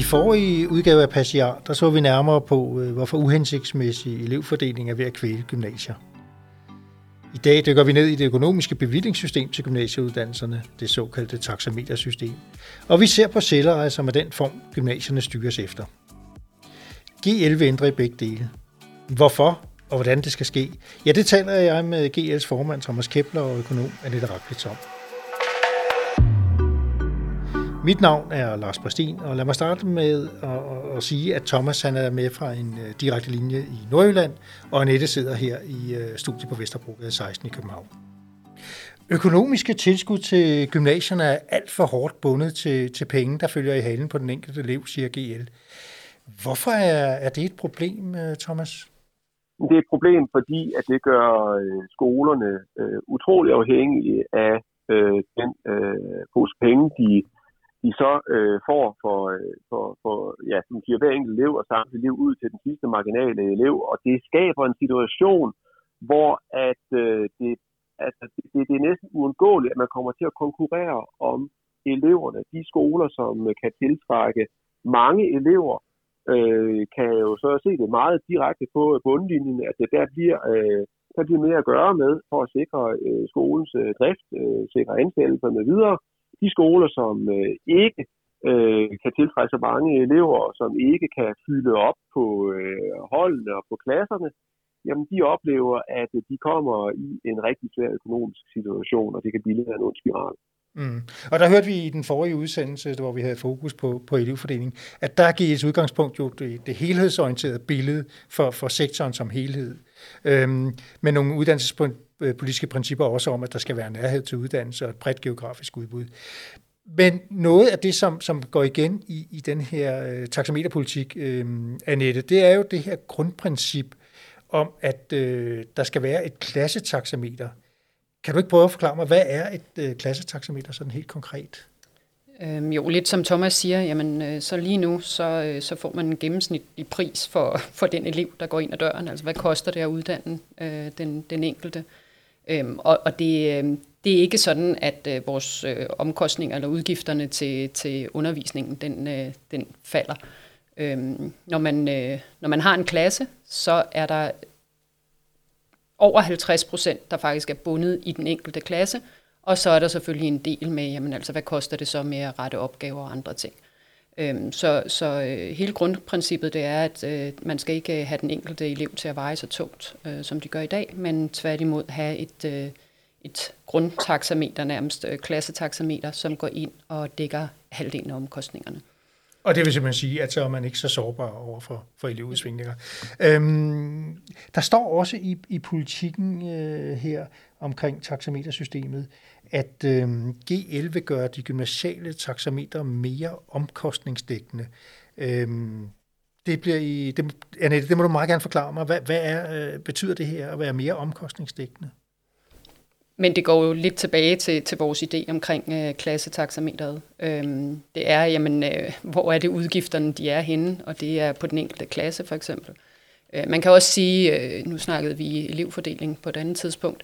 I forrige udgave af Passiar, der så vi nærmere på, øh, hvorfor uhensigtsmæssig elevfordeling er ved at kvæle gymnasier. I dag dykker vi ned i det økonomiske bevillingssystem til gymnasieuddannelserne, det såkaldte taxametersystem, og vi ser på selveje er altså den form, gymnasierne styres efter. G11 ændrer i begge dele. Hvorfor og hvordan det skal ske, ja, det taler jeg med GL's formand Thomas Kepler og økonom Annette Raklitz om. Mit navn er Lars Bastin, og lad mig starte med at, at, sige, at Thomas han er med fra en øh, direkte linje i Nordjylland, og Annette sidder her i øh, studiet på Vesterbrogade 16 i København. Økonomiske tilskud til gymnasierne er alt for hårdt bundet til, til penge, der følger i halen på den enkelte elev, siger GL. Hvorfor er, er det et problem, øh, Thomas? Det er et problem, fordi at det gør skolerne øh, utrolig afhængige af øh, den øh, pose penge, de de så øh, får for, øh, for, for, ja, som giver hver enkelt elev og samtidig liv ud til den sidste marginale elev. Og det skaber en situation, hvor at, øh, det, altså, det, det er næsten uundgåeligt, at man kommer til at konkurrere om eleverne. De skoler, som kan tiltrække mange elever, øh, kan jo så se det meget direkte på øh, bundlinjen, at det der bliver, øh, der bliver mere at gøre med for at sikre øh, skolens øh, drift, øh, sikre ansættelser med videre de skoler, som øh, ikke øh, kan tiltrække så mange elever, og som ikke kan fylde op på øh, holdene og på klasserne, jamen de oplever, at de kommer i en rigtig svær økonomisk situation, og det kan blive en ond spiral. Mm. Og der hørte vi i den forrige udsendelse, hvor vi havde fokus på, på elevfordeling, at der gives udgangspunkt jo det, det helhedsorienterede billede for, for sektoren som helhed. Øhm, med nogle uddannelsespolitiske principper også om, at der skal være nærhed til uddannelse og et bredt geografisk udbud. Men noget af det, som, som går igen i, i den her øh, taxameterpolitik, øh, Annette, det er jo det her grundprincip om, at øh, der skal være et klassetaxameter. Kan du ikke prøve at forklare mig, hvad er et øh, klassetaxameter sådan helt konkret? Øhm, jo, lidt som Thomas siger, jamen, øh, så lige nu, så, øh, så får man en gennemsnitlig pris for, for den elev, der går ind ad døren. Altså, hvad koster det at uddanne øh, den, den enkelte? Øhm, og og det, øh, det er ikke sådan, at øh, vores øh, omkostninger eller udgifterne til, til undervisningen, den, øh, den falder. Øhm, når, man, øh, når man har en klasse, så er der over 50 procent, der faktisk er bundet i den enkelte klasse, og så er der selvfølgelig en del med, jamen altså, hvad koster det så med at rette opgaver og andre ting. Øhm, så så øh, hele grundprincippet det er, at øh, man skal ikke øh, have den enkelte elev til at veje så tungt, øh, som de gør i dag, men tværtimod have et, øh, et grundtaxameter, nærmest øh, klassetaxameter, som går ind og dækker halvdelen af omkostningerne. Og det vil simpelthen sige, at så er man ikke så sårbar over for, for elevudsvingninger. Øhm, der står også i, i politikken øh, her omkring taxametersystemet, at øh, G11 vil gøre de gymnasiale taxameter mere omkostningsdækkende. Øhm, det bliver i, det, Annette, det må du meget gerne forklare mig. Hvad, hvad er, øh, betyder det her at være mere omkostningsdækkende? Men det går jo lidt tilbage til, til vores idé omkring øh, klassetaxameteret. Øhm, det er, jamen, øh, hvor er det udgifterne, de er henne, og det er på den enkelte klasse for eksempel. Øh, man kan også sige, øh, nu snakkede vi elevfordeling på et andet tidspunkt,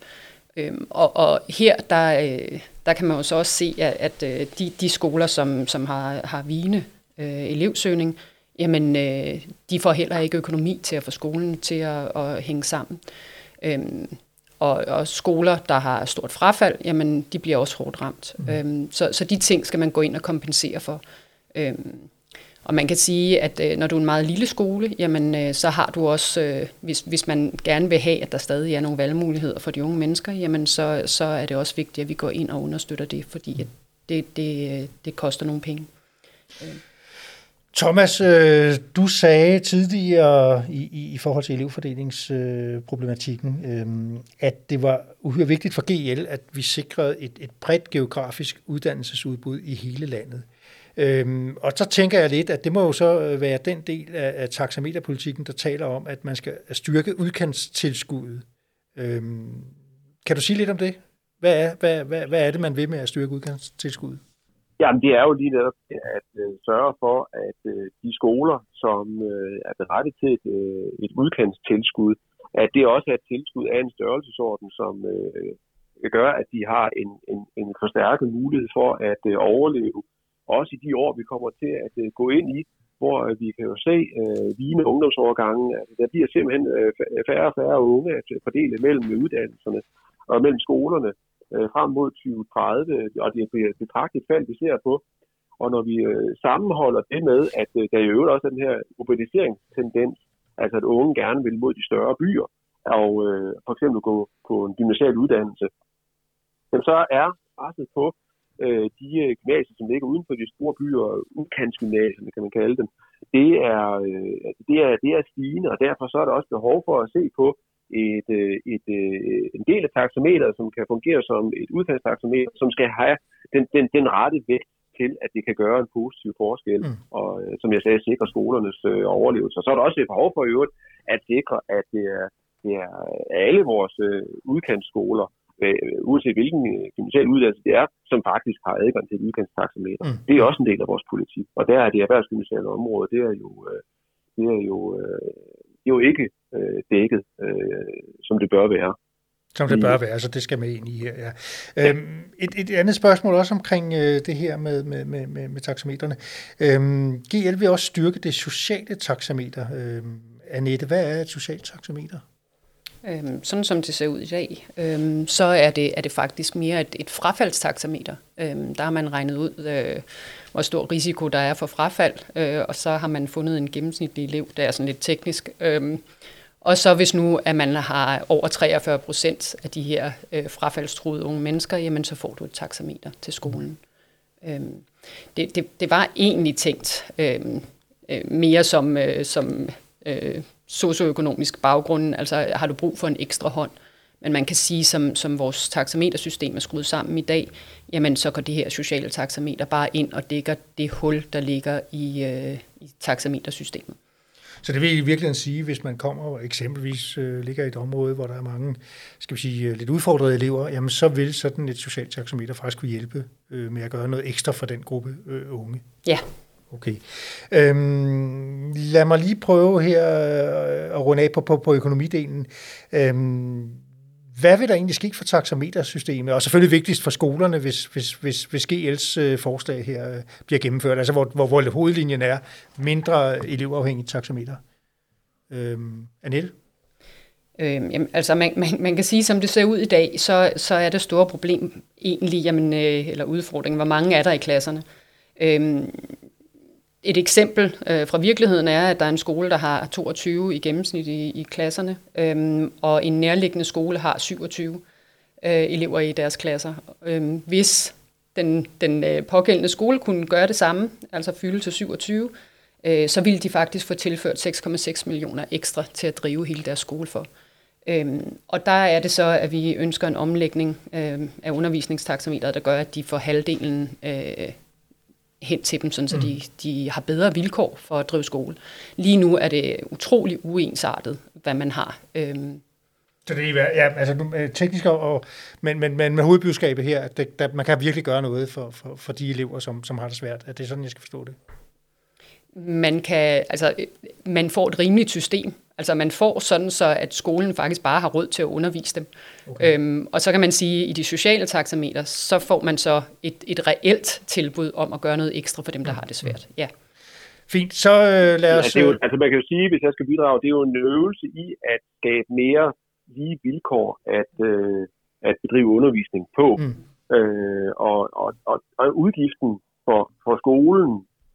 øh, og, og her, der, øh, der kan man jo så også se, at, at øh, de, de skoler, som, som har, har vigende øh, elevsøgning, jamen, øh, de får heller ikke økonomi til at få skolen til at, at hænge sammen. Øhm, og, og skoler, der har stort frafald, jamen de bliver også hårdt ramt. Mm. Øhm, så, så de ting skal man gå ind og kompensere for. Øhm, og man kan sige, at øh, når du er en meget lille skole, jamen øh, så har du også, øh, hvis, hvis man gerne vil have, at der stadig er nogle valgmuligheder for de unge mennesker, jamen så, så er det også vigtigt, at vi går ind og understøtter det, fordi at det, det, det koster nogle penge. Øh. Thomas, øh, du sagde tidligere i, i, i forhold til elevfordelingsproblematikken, øh, at det var uhyre vigtigt for GL, at vi sikrede et, et bredt geografisk uddannelsesudbud i hele landet. Øhm, og så tænker jeg lidt, at det må jo så øh, være den del af, af taxameterpolitikken, der taler om, at man skal styrke udkantstilskuddet. Øhm, kan du sige lidt om det? Hvad er, hvad, hvad, hvad er det, man vil med at styrke udkantstilskuddet? Jamen, det er jo lige netop at øh, sørge for, at øh, de skoler, som øh, er berettet til et, øh, et udkantstilskud, at det også er et tilskud af en størrelsesorden, som øh, gør, at de har en, en, en forstærket mulighed for at øh, overleve, også i de år, vi kommer til at øh, gå ind i, hvor øh, vi kan jo se øh, vigende ungdomsovergange, Altså, der bliver simpelthen øh, færre og færre unge at fordele mellem uddannelserne og mellem skolerne øh, frem mod 2030, og det er et betragteligt fald, vi ser på. Og når vi øh, sammenholder det med, at øh, der i øvrigt også er den her urbaniseringstendens, altså at unge gerne vil mod de større byer, og øh, for eksempel gå på en gymnasial uddannelse, jamen så er presset på øh, de øh, gymnasier, som ligger uden for de store byer, udkantsgymnasierne kan man kalde dem, det er, øh, altså, det, er, det er stigende, og derfor så er der også behov for at se på et, øh, et, et, en del af taxameteret, som kan fungere som et udfaldstaxameter, som skal have den, den, den rette vægt til, at det kan gøre en positiv forskel, mm. og som jeg sagde, sikre skolernes øh, overlevelse. Og så er der også et behov for i øvrigt at sikre, at det er, det er alle vores øh, udkantsskoler, øh, uanset hvilken øh, gymnasial uddannelse det er, som faktisk har adgang til et udkantstaxameter. Mm. Det er også en del af vores politik. Og der er det erhvervsgymnasiale område, det er jo, øh, det er jo, øh, jo ikke øh, dækket, øh, som det bør være. Som det bør være, så det skal med ind i her, ja. Øhm, et, et andet spørgsmål også omkring øh, det her med, med, med, med, med taxameterne. Øhm, GL vil også styrke det sociale taxameter. Øhm, Annette, hvad er et socialt taxameter? Øhm, sådan som det ser ud i dag, øhm, så er det, er det faktisk mere et, et frafaldstaxameter. Øhm, der har man regnet ud, øh, hvor stor risiko der er for frafald, øh, og så har man fundet en gennemsnitlig elev, der er sådan lidt teknisk. Øhm, og så hvis nu, at man har over 43 procent af de her øh, frafaldstruede unge mennesker, jamen så får du et taxameter til skolen. Øhm, det, det, det var egentlig tænkt øh, øh, mere som, øh, som øh, socioøkonomisk baggrund, altså har du brug for en ekstra hånd. Men man kan sige, som, som vores taxametersystem er skruet sammen i dag, jamen så går det her sociale taxameter bare ind og dækker det hul, der ligger i, øh, i taxametersystemet. Så det vil i virkeligheden sige, hvis man kommer og eksempelvis øh, ligger i et område, hvor der er mange, skal vi sige, øh, lidt udfordrede elever, jamen så vil sådan et socialt taxameter faktisk kunne hjælpe øh, med at gøre noget ekstra for den gruppe øh, unge. Ja, Okay. Øhm, lad mig lige prøve her øh, at runde af på, på, på økonomidelen. Øhm, hvad vil der egentlig ske for taxametersystemet? Og selvfølgelig vigtigst for skolerne, hvis, hvis, hvis, hvis GL's øh, forslag her øh, bliver gennemført, altså hvor, hvor, hvor hovedlinjen er mindre elevafhængigt taxameter. Øhm, Annette? Øhm, jamen, altså man, man, man kan sige, som det ser ud i dag, så, så er det store problem egentlig, jamen, øh, eller udfordringen, hvor mange er der i klasserne. Øhm, et eksempel øh, fra virkeligheden er, at der er en skole, der har 22 i gennemsnit i, i klasserne, øhm, og en nærliggende skole har 27 øh, elever i deres klasser. Øhm, hvis den, den øh, pågældende skole kunne gøre det samme, altså fylde til 27, øh, så ville de faktisk få tilført 6,6 millioner ekstra til at drive hele deres skole for. Øhm, og der er det så, at vi ønsker en omlægning øh, af undervisningstaxameteret, der gør, at de får halvdelen øh, hen til dem, sådan, så de, mm. de har bedre vilkår for at drive skole. Lige nu er det utrolig uensartet, hvad man har. Øhm. Så det er ja, altså øh, teknisk og, men, men, men med hovedbudskabet her, at det, der, man kan virkelig gøre noget for, for, for de elever, som, som har det svært. Er det sådan, jeg skal forstå det? Man, kan, altså, man får et rimeligt system, Altså man får sådan så, at skolen faktisk bare har råd til at undervise dem. Okay. Øhm, og så kan man sige, at i de sociale taxameter, så får man så et, et reelt tilbud om at gøre noget ekstra for dem, der har det svært. Ja. Fint, så øh, lad os... Ja, det er jo, øh, altså man kan jo sige, hvis jeg skal bidrage, det er jo en øvelse i at skabe mere lige vilkår at, øh, at bedrive undervisning på. Mm. Øh, og, og, og, og udgiften for, for skolen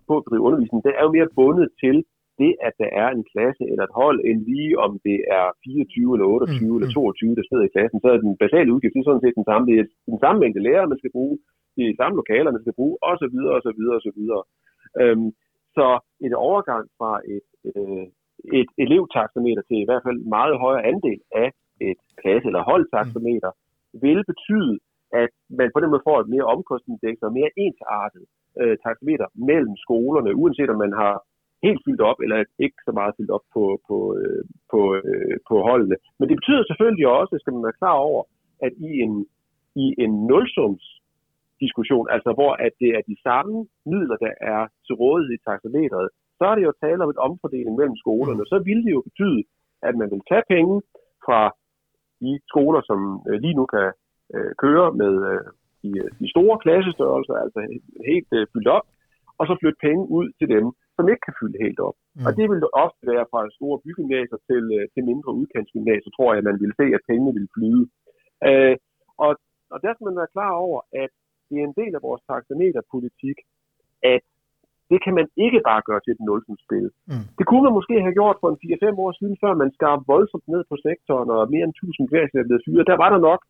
på at bedrive undervisning, det er jo mere bundet til det, at der er en klasse eller et hold, end lige om det er 24 eller 28 mm. eller 22, mm. der sidder i klassen, så er den basale udgift det er sådan set den samme. Det er den samme mængde lærere, man skal bruge, det er de samme lokaler, man skal bruge, osv. osv. osv. Øhm, så en overgang fra et, øh, et elevtaxameter til i hvert fald en meget højere andel af et klasse- eller holdtaxameter, mm. vil betyde, at man på den måde får et mere omkostningsdækket og mere ensartet øh, taxameter mellem skolerne, uanset om man har helt fyldt op, eller ikke så meget fyldt op på, på, øh, på, øh, på holdene. Men det betyder selvfølgelig også, skal man være klar over, at i en, i en nulsums diskussion, altså hvor at det er de samme midler, der er til rådighed i taxameteret, så er det jo tale om et omfordeling mellem skolerne. Så vil det jo betyde, at man vil tage penge fra de skoler, som øh, lige nu kan øh, køre med øh, de, de store klassestørrelser, altså helt øh, fyldt op, og så flytte penge ud til dem, som ikke kan fylde helt op. Mm. Og det vil ofte være fra store bygymnasier til, øh, til mindre udkantsgymnasier, tror jeg, man vil se, at pengene vil flyde. Øh, og, og der skal man være klar over, at det er en del af vores taxameterpolitik, at det kan man ikke bare gøre til et nulsumsspil. Mm. Det kunne man måske have gjort for en 4-5 år siden, før man skar voldsomt ned på sektoren, og mere end 1000 gymnasier er blevet fyret. Der var der nok,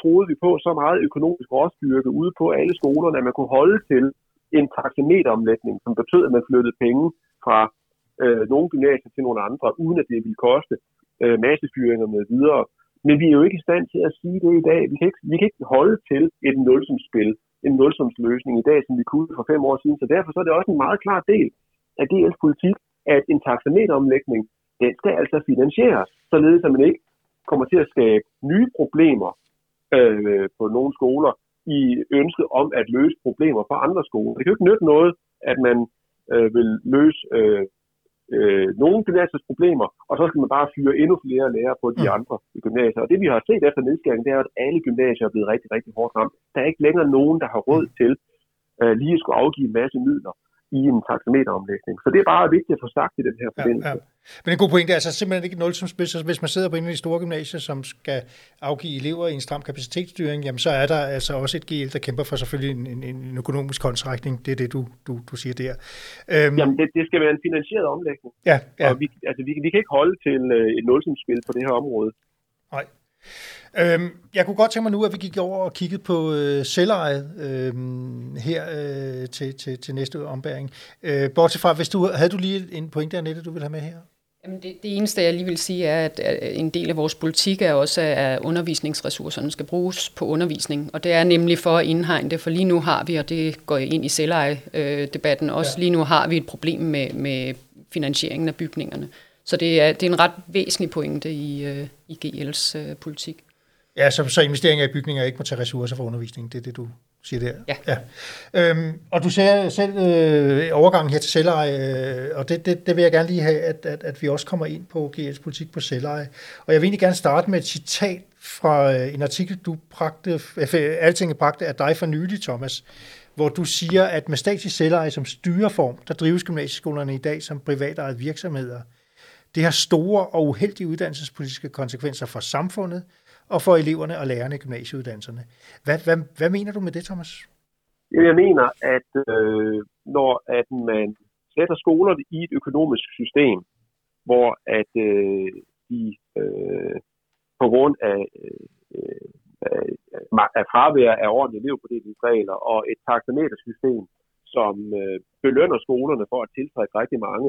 troede vi på, så meget økonomisk råstyrke ude på alle skolerne, at man kunne holde til en taxameteromlægning, som betød, at man flyttede penge fra øh, nogle gymnasier til nogle andre, uden at det ville koste øh, massefyringer med videre. Men vi er jo ikke i stand til at sige det i dag. Vi kan ikke, vi kan ikke holde til et nulsumsspil, en nulsumsløsning i dag, som vi kunne for fem år siden. Så derfor så er det også en meget klar del af DL's politik, at en taxameteromlægning, den skal altså finansieres, således at man ikke kommer til at skabe nye problemer øh, på nogle skoler i ønsket om at løse problemer for andre skoler. Det kan jo ikke nytte noget, at man øh, vil løse øh, øh, nogle gymnasiers problemer, og så skal man bare fyre endnu flere lærere på de mm. andre gymnasier. Og det vi har set efter nedskæringen, det er, at alle gymnasier er blevet rigtig, rigtig hårdt ramt. Der er ikke længere nogen, der har råd til øh, lige at skulle afgive en masse midler i en taxameteromlægning. Så det er bare vigtigt at få sagt i den her forbindelse. Ja, ja. Men en god point er altså simpelthen ikke nul som spil, så hvis man sidder på en af de store gymnasier, som skal afgive elever i en stram kapacitetsstyring, jamen så er der altså også et GL, der kæmper for selvfølgelig en, en, en økonomisk konstrækning. Det er det, du, du, du siger der. Øhm, jamen det, det skal være en finansieret omlægning. Ja, ja. Og vi, altså, vi, vi kan ikke holde til øh, et nulsumsspil på det her område. Nej. Øhm, jeg kunne godt tænke mig nu, at vi gik over og kiggede på øh, selvejet øh, her øh, til, til, til næste ombæring. Øh, bortset fra, hvis du, havde du lige en pointe, Annette, du vil have med her? Jamen det, det eneste, jeg lige vil sige, er, at en del af vores politik er også, at undervisningsressourcerne skal bruges på undervisning. Og det er nemlig for at indhegne det, for lige nu har vi, og det går ind i selveje-debatten også, ja. lige nu har vi et problem med, med finansieringen af bygningerne. Så det er, det er en ret væsentlig pointe i, øh, i GL's øh, politik. Ja, så, så investeringer i bygninger ikke må tage ressourcer for undervisning, det er det, du siger der? Ja. ja. Øhm, og du ser selv øh, overgangen her til selveje, øh, og det, det, det vil jeg gerne lige have, at, at, at vi også kommer ind på GL's politik på selveje. Og jeg vil egentlig gerne starte med et citat fra øh, en artikel, du bragte, øh, alting bragte af dig for nylig, Thomas, hvor du siger, at med statslig selveje som styreform, der drives gymnasieskolerne i dag som privatejede virksomheder – det har store og uheldige uddannelsespolitiske konsekvenser for samfundet og for eleverne og lærerne i gymnasieuddannelserne. Hvad, hvad, hvad mener du med det, Thomas? Jeg mener, at øh, når at man sætter skolerne i et økonomisk system, hvor at øh, de øh, på grund af, øh, af fravær af ordentlige elevfordelingsregler og et taxametersystem, som øh, belønner skolerne for at tiltrække rigtig mange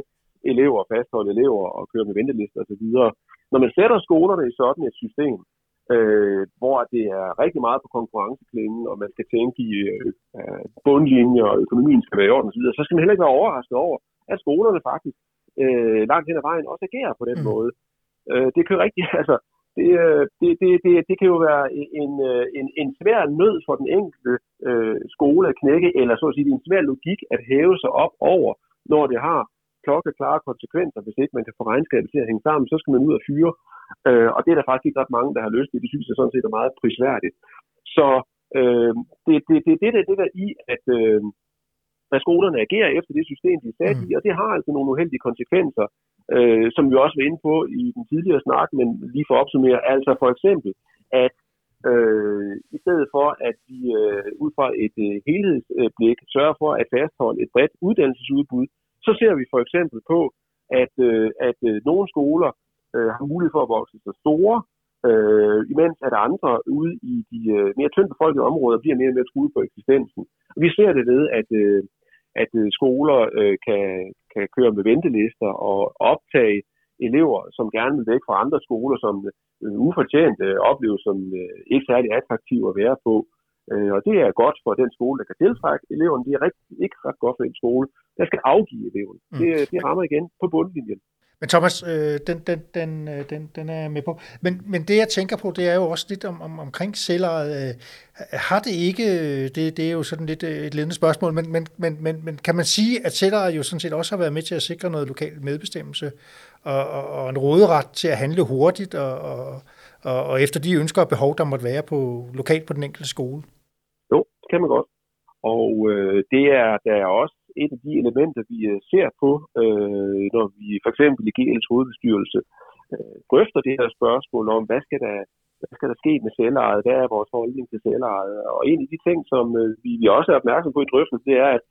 elever, fastholde elever og køre med ventelister osv. Når man sætter skolerne i sådan et system, øh, hvor det er rigtig meget på konkurrenceklingen, og man skal tænke i øh, bundlinjer, og økonomien skal være i orden osv., så skal man heller ikke være overrasket over, at skolerne faktisk øh, langt hen ad vejen også agerer på den mm. måde. Øh, det kan rigtig, altså, det, øh, det, det, det, det kan jo være en, øh, en, en svær nød for den enkelte øh, skole at knække, eller så at sige, en svær logik at hæve sig op over, når det har klokkeklare konsekvenser, hvis ikke man kan få regnskabet til at hænge sammen, så skal man ud og fyre. Øh, og det er der faktisk ikke ret mange, der har lyst til. Det synes jeg sådan set er meget prisværdigt. Så øh, det, det, det, det, det, det der i, at, øh, at skolerne agerer efter det system, de er sat mm. i, og det har altså nogle uheldige konsekvenser, øh, som vi også var inde på i den tidligere snak, men lige for at opsummere, altså for eksempel, at øh, i stedet for at vi øh, ud fra et øh, helhedsblik sørger for at fastholde et bredt uddannelsesudbud, så ser vi for eksempel på, at, øh, at øh, nogle skoler øh, har mulighed for at vokse sig store, øh, imens at andre ude i de øh, mere tyndt befolkede områder bliver mere og mere truet på eksistensen. Og vi ser det ved, at, øh, at øh, skoler øh, kan, kan køre med ventelister og optage elever, som gerne vil væk fra andre skoler, som øh, ufortjent øh, opleves som øh, ikke særlig attraktive at være på. Øh, og det er godt for den skole, der kan tiltrække eleverne. Det er rigtig, ikke ret godt for den skole, der skal afgive eleven. Mm. Det, det rammer igen på bundlinjen. Men Thomas, øh, den, den, den, øh, den, den er jeg med på. Men, men det jeg tænker på, det er jo også lidt om, om, omkring selvejet. Øh, har det ikke, det, det er jo sådan lidt øh, et ledende spørgsmål, men, men, men, men, men kan man sige, at selvejet jo sådan set også har været med til at sikre noget lokal medbestemmelse og, og, og en råderet til at handle hurtigt og, og, og, og efter de ønsker og behov, der måtte være på lokalt på den enkelte skole? Jo, det kan man godt. Og øh, det er der er også et af de elementer, vi øh, ser på, øh, når vi for eksempel i GL's hovedbestyrelse øh, drøfter det her spørgsmål om, hvad skal der, hvad skal der ske med selvejet, hvad er vores holdning til selvejet. Og en af de ting, som øh, vi, vi også er opmærksom på i drøftelsen, det er, at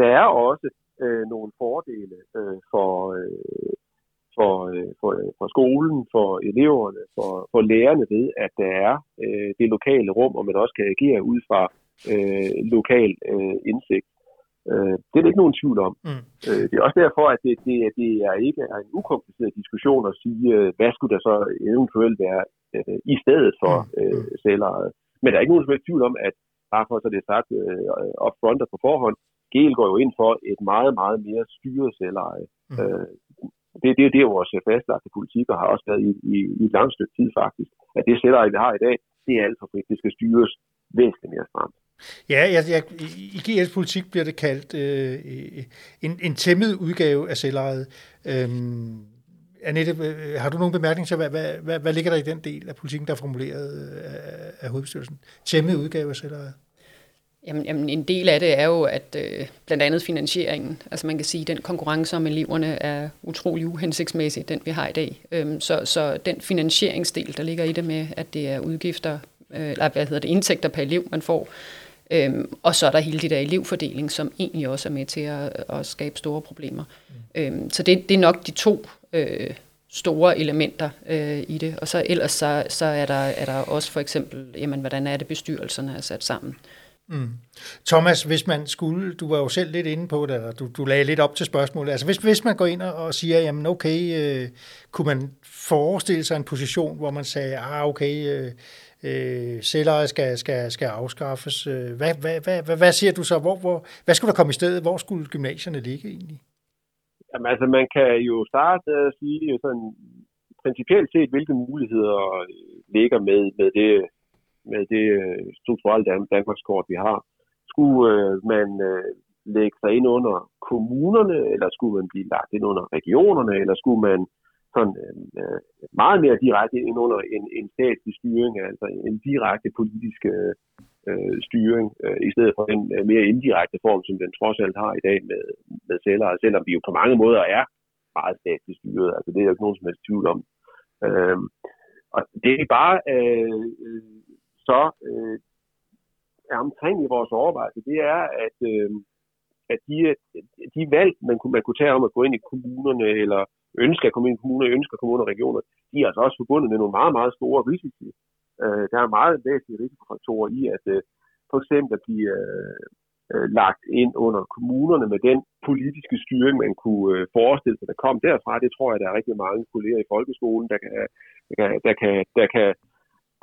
der er også øh, nogle fordele øh, for, øh, for, øh, for, for skolen, for eleverne, for, for lærerne ved, at der er øh, det lokale rum, og man også kan agere ud fra øh, lokal øh, indsigt. Øh, det er det ikke nogen tvivl om. Mm. Øh, det er også derfor, at det, det, det er ikke er en ukompliceret diskussion at sige, øh, hvad skulle der så eventuelt være øh, i stedet for mm. øh, selvejet. Men der er ikke nogen som helst tvivl om, at bare for så det er sagt øh, up front og på forhånd, GEL går jo ind for et meget, meget mere styret selveje. Mm. Øh, det, det, det er vores fastlagte politik, og har også været i, i, i et langt stykke tid faktisk, at det sætter, vi har i dag, det er alt for frit. Det skal styres væsentligt mere stramt. Ja, jeg, jeg, i GL's politik bliver det kaldt øh, en, en tæmmet udgave af selvejet. Øhm, Annette, øh, har du nogen bemærkning til, hvad, hvad, hvad, hvad ligger der i den del af politikken, der er formuleret øh, af, af hovedbestyrelsen? Tæmmet udgave af selvejet? Jamen, jamen, en del af det er jo, at øh, blandt andet finansieringen, altså man kan sige, at den konkurrence om eleverne er utrolig uhensigtsmæssig, den vi har i dag. Øhm, så, så den finansieringsdel, der ligger i det med, at det er udgifter, øh, eller hvad hedder det, indtægter per elev, man får, øhm, og så er der hele det der elevfordeling, som egentlig også er med til at, at skabe store problemer. Mm. Øhm, så det, det er nok de to øh, store elementer øh, i det. Og så ellers så, så er, der, er der også for eksempel, jamen, hvordan er det bestyrelserne er sat sammen. Mm. Thomas, hvis man skulle, du var jo selv lidt inde på det, eller du, du lagde lidt op til spørgsmålet, altså hvis, hvis man går ind og, og siger, jamen okay, øh, kunne man forestille sig en position, hvor man sagde, ah okay, øh, øh, selveje skal, skal, skal afskaffes. Øh, hvad, hvad, hvad, hvad, hvad siger du så? Hvor, hvor, hvad skulle der komme i stedet? Hvor skulle gymnasierne ligge egentlig? Jamen altså, man kan jo starte at sige sådan principielt set, hvilke muligheder ligger med, med det med det øh, strukturelle Danmarkskort, vi har. Skulle øh, man øh, lægge sig ind under kommunerne, eller skulle man blive lagt ind under regionerne, eller skulle man sådan øh, øh meget mere direkte ind under en, en statslig styring, altså en direkte politisk øh, øh, styring, øh, i stedet for en øh, mere indirekte form, som den trods alt har i dag med, med celler, selvom vi jo på mange måder er meget statsligt styret, altså det er jo ikke nogen som helst tvivl om. Øh, og det er bare øh, øh så øh, er omkring i vores overvejelse, det er, at, øh, at de, de valg, man kunne, man kunne tage om at gå ind i kommunerne, eller ønske at komme ind i kommuner, ønsker komme under regioner, de er altså også forbundet med nogle meget, meget store risici. Øh, der er meget væsentlige risikofaktorer i, at øh, for eksempel at blive øh, øh, lagt ind under kommunerne med den politiske styring, man kunne øh, forestille sig, der kom derfra. Det tror jeg, der er rigtig mange kolleger i folkeskolen, der kan, der kan, der kan, der kan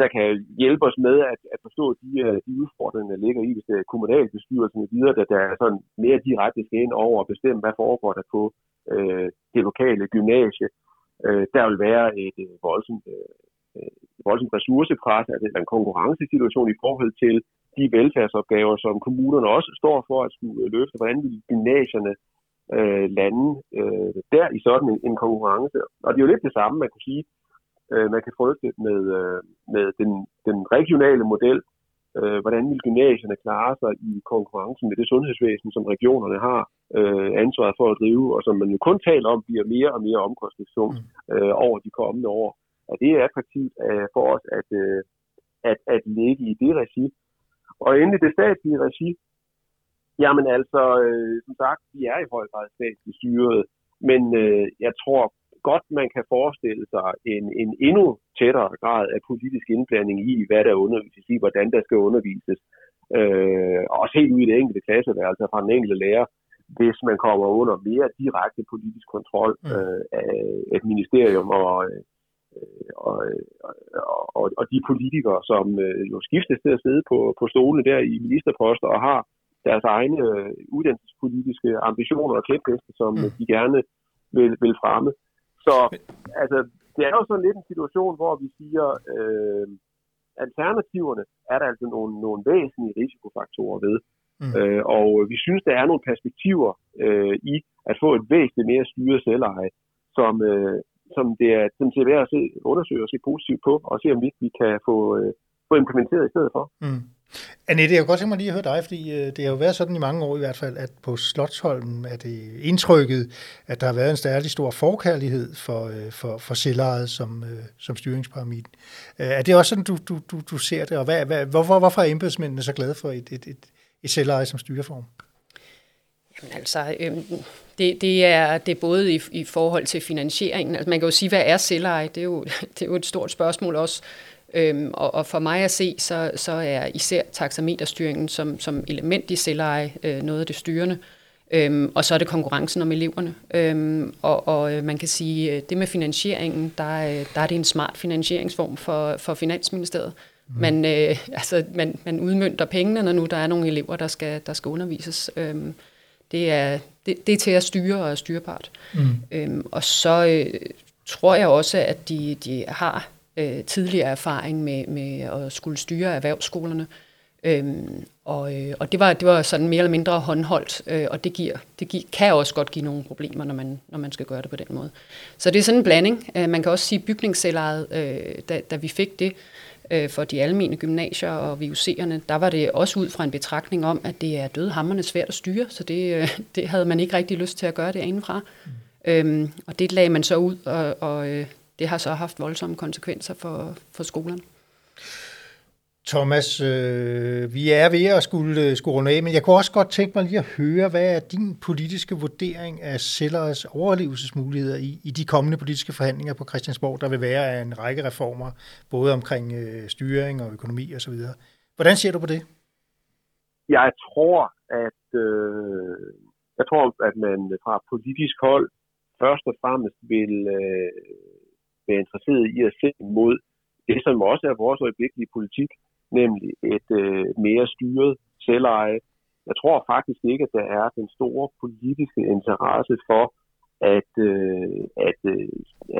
der kan hjælpe os med at, at forstå de, øh, de udfordringer, der ligger i, hvis det er kommunalbestyrelsen og videre, der, der er sådan mere direkte skal ind over og bestemme, hvad foregår der på øh, det lokale gymnasie. Øh, der vil være et øh, voldsomt, øh, øh voldsomt ressourcepres, altså en konkurrencesituation i forhold til de velfærdsopgaver, som kommunerne også står for at skulle øh, løfte. Hvordan vil gymnasierne øh, lande øh, der i sådan en, en konkurrence? Og det er jo lidt det samme, man kunne sige, øh, man kan frygte med, øh, med den, den regionale model. Øh, hvordan vil gymnasierne klare sig i konkurrencen med det sundhedsvæsen, som regionerne har øh, ansvaret for at drive, og som man jo kun taler om, bliver mere og mere omkostningstungt mm. øh, over de kommende år. Og det er attraktivt øh, for os at, øh, at, at ligge i det regi. Og endelig det statslige regi, jamen altså, øh, som sagt, vi er i høj grad statsligt styret, men øh, jeg tror godt, man kan forestille sig en, en endnu tættere grad af politisk indblanding i, hvad der undervises i, hvordan der skal undervises. Øh, også helt ud i det enkelte klasseværelse fra den enkelte lærer, hvis man kommer under mere direkte politisk kontrol mm. øh, af et ministerium og, øh, og, og, og de politikere, som øh, jo skiftes til at sidde på, på stolene der i ministerposter og har deres egne øh, uddannelsespolitiske ambitioner og kæpheste, som mm. de gerne vil, vil fremme. Så altså, det er jo sådan lidt en situation, hvor vi siger, øh, alternativerne er der altså nogle, nogle væsentlige risikofaktorer ved. Mm. Øh, og vi synes, der er nogle perspektiver øh, i at få et væsentligt mere styret selveje, som, øh, som det er som til at se, undersøge og se positivt på, og se om vi, vi kan få, øh, få implementeret i stedet for. Mm. Annette, jeg kunne godt tænke mig lige at høre dig, fordi øh, det har jo været sådan i mange år i hvert fald, at på Slottsholmen er det indtrykket, at der har været en særlig stor forkærlighed for, øh, for, for selvejet som, øh, som styringsparameter. Er det også sådan, du, du, du, du ser det, og hvad, hvad, hvorfor, hvorfor er embedsmændene så glade for et, et, et, et selveje som styreform? Jamen altså, øhm, det, det, er, det er både i, i forhold til finansieringen. Altså man kan jo sige, hvad er selveje? Det er jo, det er jo et stort spørgsmål også. Øhm, og, og for mig at se, så, så er især taxameterstyringen som, som element i selveje øh, noget af det styrende. Øhm, og så er det konkurrencen om eleverne. Øhm, og, og øh, man kan sige, øh, det med finansieringen, der, der er det en smart finansieringsform for, for Finansministeriet. Mm. Man, øh, altså, man, man udmyndter pengene, når nu der er nogle elever, der skal, der skal undervises. Øhm, det, er, det, det er til at styre og styrepart. Mm. Øhm, og så øh, tror jeg også, at de, de har øh, tidligere erfaring med, med at skulle styre erhvervsskolerne. Øhm, og øh, og det, var, det var sådan mere eller mindre håndholdt, øh, og det, giver, det giver, kan også godt give nogle problemer, når man, når man skal gøre det på den måde. Så det er sådan en blanding. Øh, man kan også sige bygningsselvejet, øh, da, da vi fik det øh, for de almene gymnasier og VUC'erne, der var det også ud fra en betragtning om, at det er dødhammerne svært at styre, så det, øh, det havde man ikke rigtig lyst til at gøre det indenfra. Mm. Øhm, og det lagde man så ud, og, og øh, det har så haft voldsomme konsekvenser for, for skolerne. Thomas, øh, vi er ved at skulle, øh, skulle runde af, men jeg kunne også godt tænke mig lige at høre, hvad er din politiske vurdering af Sellers overlevelsesmuligheder i, i de kommende politiske forhandlinger på Christiansborg, der vil være en række reformer, både omkring øh, styring og økonomi osv. Hvordan ser du på det? Jeg tror, at øh, jeg tror, at man fra politisk hold først og fremmest vil øh, være interesseret i at se mod det, som også er vores øjeblikkelige politik, nemlig et øh, mere styret selveje. Jeg tror faktisk ikke, at der er den store politiske interesse for, at, øh, at, øh,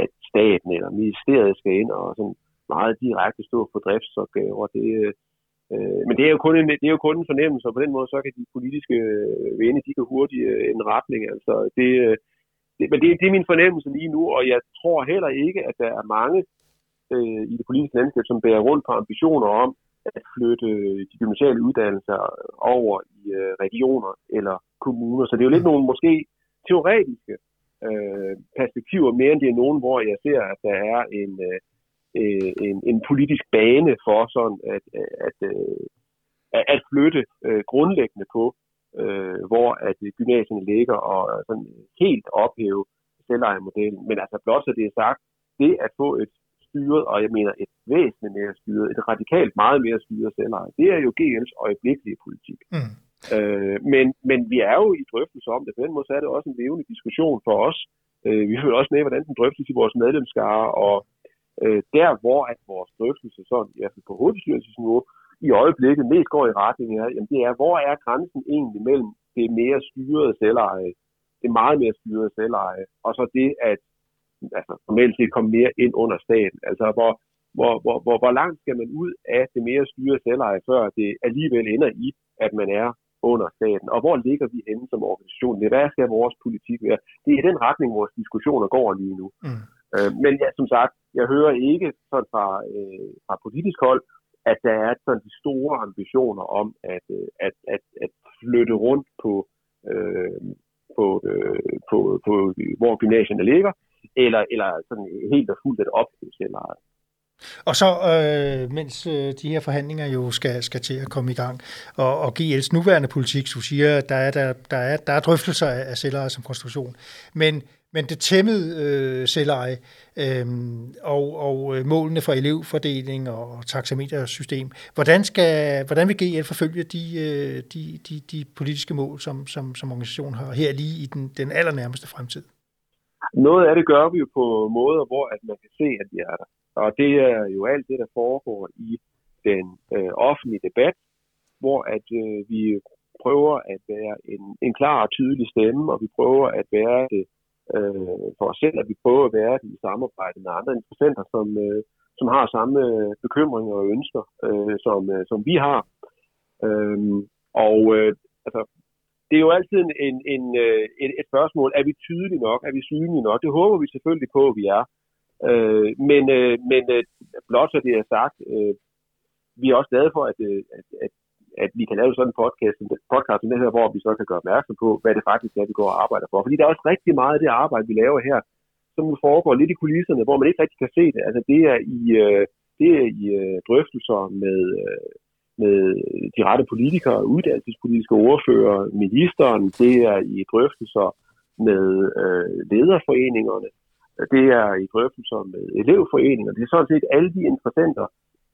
at staten eller ministeriet skal ind og sådan meget direkte stå for driftsopgaver. Det, øh, øh men det er, jo kun en, det er jo kun en fornemmelse, og på den måde så kan de politiske øh, vinde, de kan hurtigt øh, en retning. Altså, det, øh, det, men det, det er min fornemmelse lige nu, og jeg tror heller ikke, at der er mange øh, i det politiske landskab, som bærer rundt på ambitioner om at flytte de gymnasiale uddannelser over i øh, regioner eller kommuner. Så det er jo lidt nogle måske teoretiske øh, perspektiver, mere end det er nogen, hvor jeg ser, at der er en, øh, en, en politisk bane for sådan at, at, at, at flytte øh, grundlæggende på øh, hvor at gymnasierne ligger og sådan helt ophæve selvejemodellen. Men altså blot så det er sagt, det at få et styret, og jeg mener et væsentligt mere styret, et radikalt meget mere styret selveje, det er jo GL's øjeblikkelige politik. Mm. Øh, men, men vi er jo i drøftelse om det. På den måde så er det også en levende diskussion for os. Øh, vi følger også med, hvordan den drøftes i vores medlemskare, og øh, der hvor at vores drøftelse sådan, i hvert fald på hovedbestyrelsesniveau, i øjeblikket mest går i retning af, jamen det er, hvor er grænsen egentlig mellem det mere styrede selveje, det meget mere styrede selveje, og så det, at altså, formelt set komme mere ind under staten. Altså, hvor, hvor, hvor, hvor, hvor langt skal man ud af det mere styrede selveje, før det alligevel ender i, at man er under staten, og hvor ligger vi henne som organisation? Hvad skal vores politik være? Det er den retning, vores diskussioner går lige nu. Mm. Øh, men ja, som sagt, jeg hører ikke sådan fra, øh, fra politisk hold, at der er sådan de store ambitioner om at, øh, at, at, at flytte rundt på, øh, på, øh, på, på, hvor gymnasierne ligger, eller, eller sådan helt og fuldt at ophæve selvejet. Og så, øh, mens øh, de her forhandlinger jo skal, skal til at komme i gang, og, og GL's nuværende politik, du siger, der er, der, der er, der er drøftelser af selveje som konstruktion, men men det tæmmede øh, selveje øh, og, og øh, målene for elevfordeling og taxametersystem. Hvordan, skal, hvordan vil GL forfølge de, øh, de, de, de politiske mål, som, som, som organisation har her lige i den, den allernærmeste fremtid? Noget af det gør vi jo på måder, hvor at man kan se, at vi er der. Og det er jo alt det, der foregår i den øh, offentlige debat, hvor at øh, vi prøver at være en, en klar og tydelig stemme, og vi prøver at være det øh, for os selv, at vi prøver at være i samarbejde med andre interessenter, som, øh, som har samme øh, bekymringer og ønsker, øh, som, øh, som vi har. Øh, og øh, altså, det er jo altid en, en, en, øh, et, et spørgsmål, er vi tydelige nok, er vi synlige nok? Det håber vi selvfølgelig på, at vi er. Øh, men øh, men øh, blot så det er sagt, øh, vi er også glade for, at, øh, at, at at vi kan lave sådan en podcast, en podcast som det her, hvor vi så kan gøre opmærksom på, hvad det faktisk er, vi går og arbejder for. Fordi der er også rigtig meget af det arbejde, vi laver her, som foregår lidt i kulisserne, hvor man ikke rigtig kan se det. Altså det er i, øh, det er i øh, drøftelser med, øh, med de rette politikere, uddannelsespolitiske ordfører, ministeren, det er i drøftelser med øh, lederforeningerne, det er i drøftelser med elevforeninger. Det er sådan set alle de interessenter,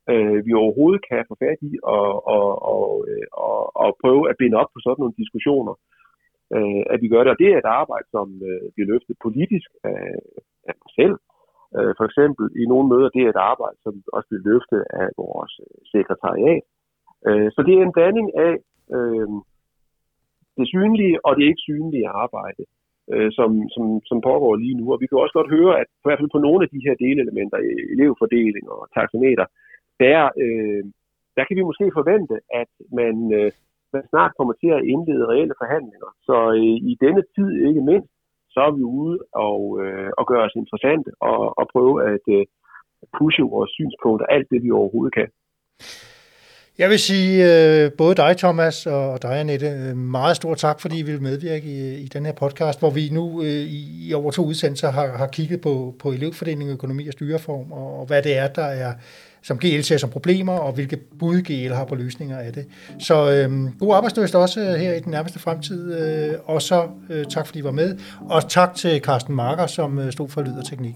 øh, vi overhovedet kan få fat i og, og, og, øh, og, og prøve at binde op på sådan nogle diskussioner, øh, at vi gør det. Og det er et arbejde, som øh, bliver løftet politisk af, af mig selv. Øh, for eksempel i nogle møder, det er et arbejde, som også bliver løftet af vores øh, sekretariat. Øh, så det er en blanding af øh, det synlige og det ikke synlige arbejde øh, som, som, som pågår lige nu. Og vi kan også godt høre, at i hvert fald på nogle af de her delelementer, elevfordeling og taxameter, der, øh, der kan vi måske forvente, at man, øh, man snart kommer til at indlede reelle forhandlinger. Så øh, i denne tid ikke mindst, så er vi ude og, øh, og gøre os interessante og, og prøve at øh, pushe vores synspunkter, alt det vi overhovedet kan. Jeg vil sige øh, både dig, Thomas, og dig, Annette, øh, meget stor tak, fordi I vil medvirke i, i den her podcast, hvor vi nu øh, i, i over to udsendelser har, har kigget på, på elevfordeling, økonomi og styreform, og, og hvad det er, der er, som GL ser som problemer, og hvilke bud GL har på løsninger af det. Så øhm, øh, god arbejdsløst også her i den nærmeste fremtid, øh, og så øh, tak, fordi I var med, og tak til Carsten Marker, som øh, stod for lyd og teknik.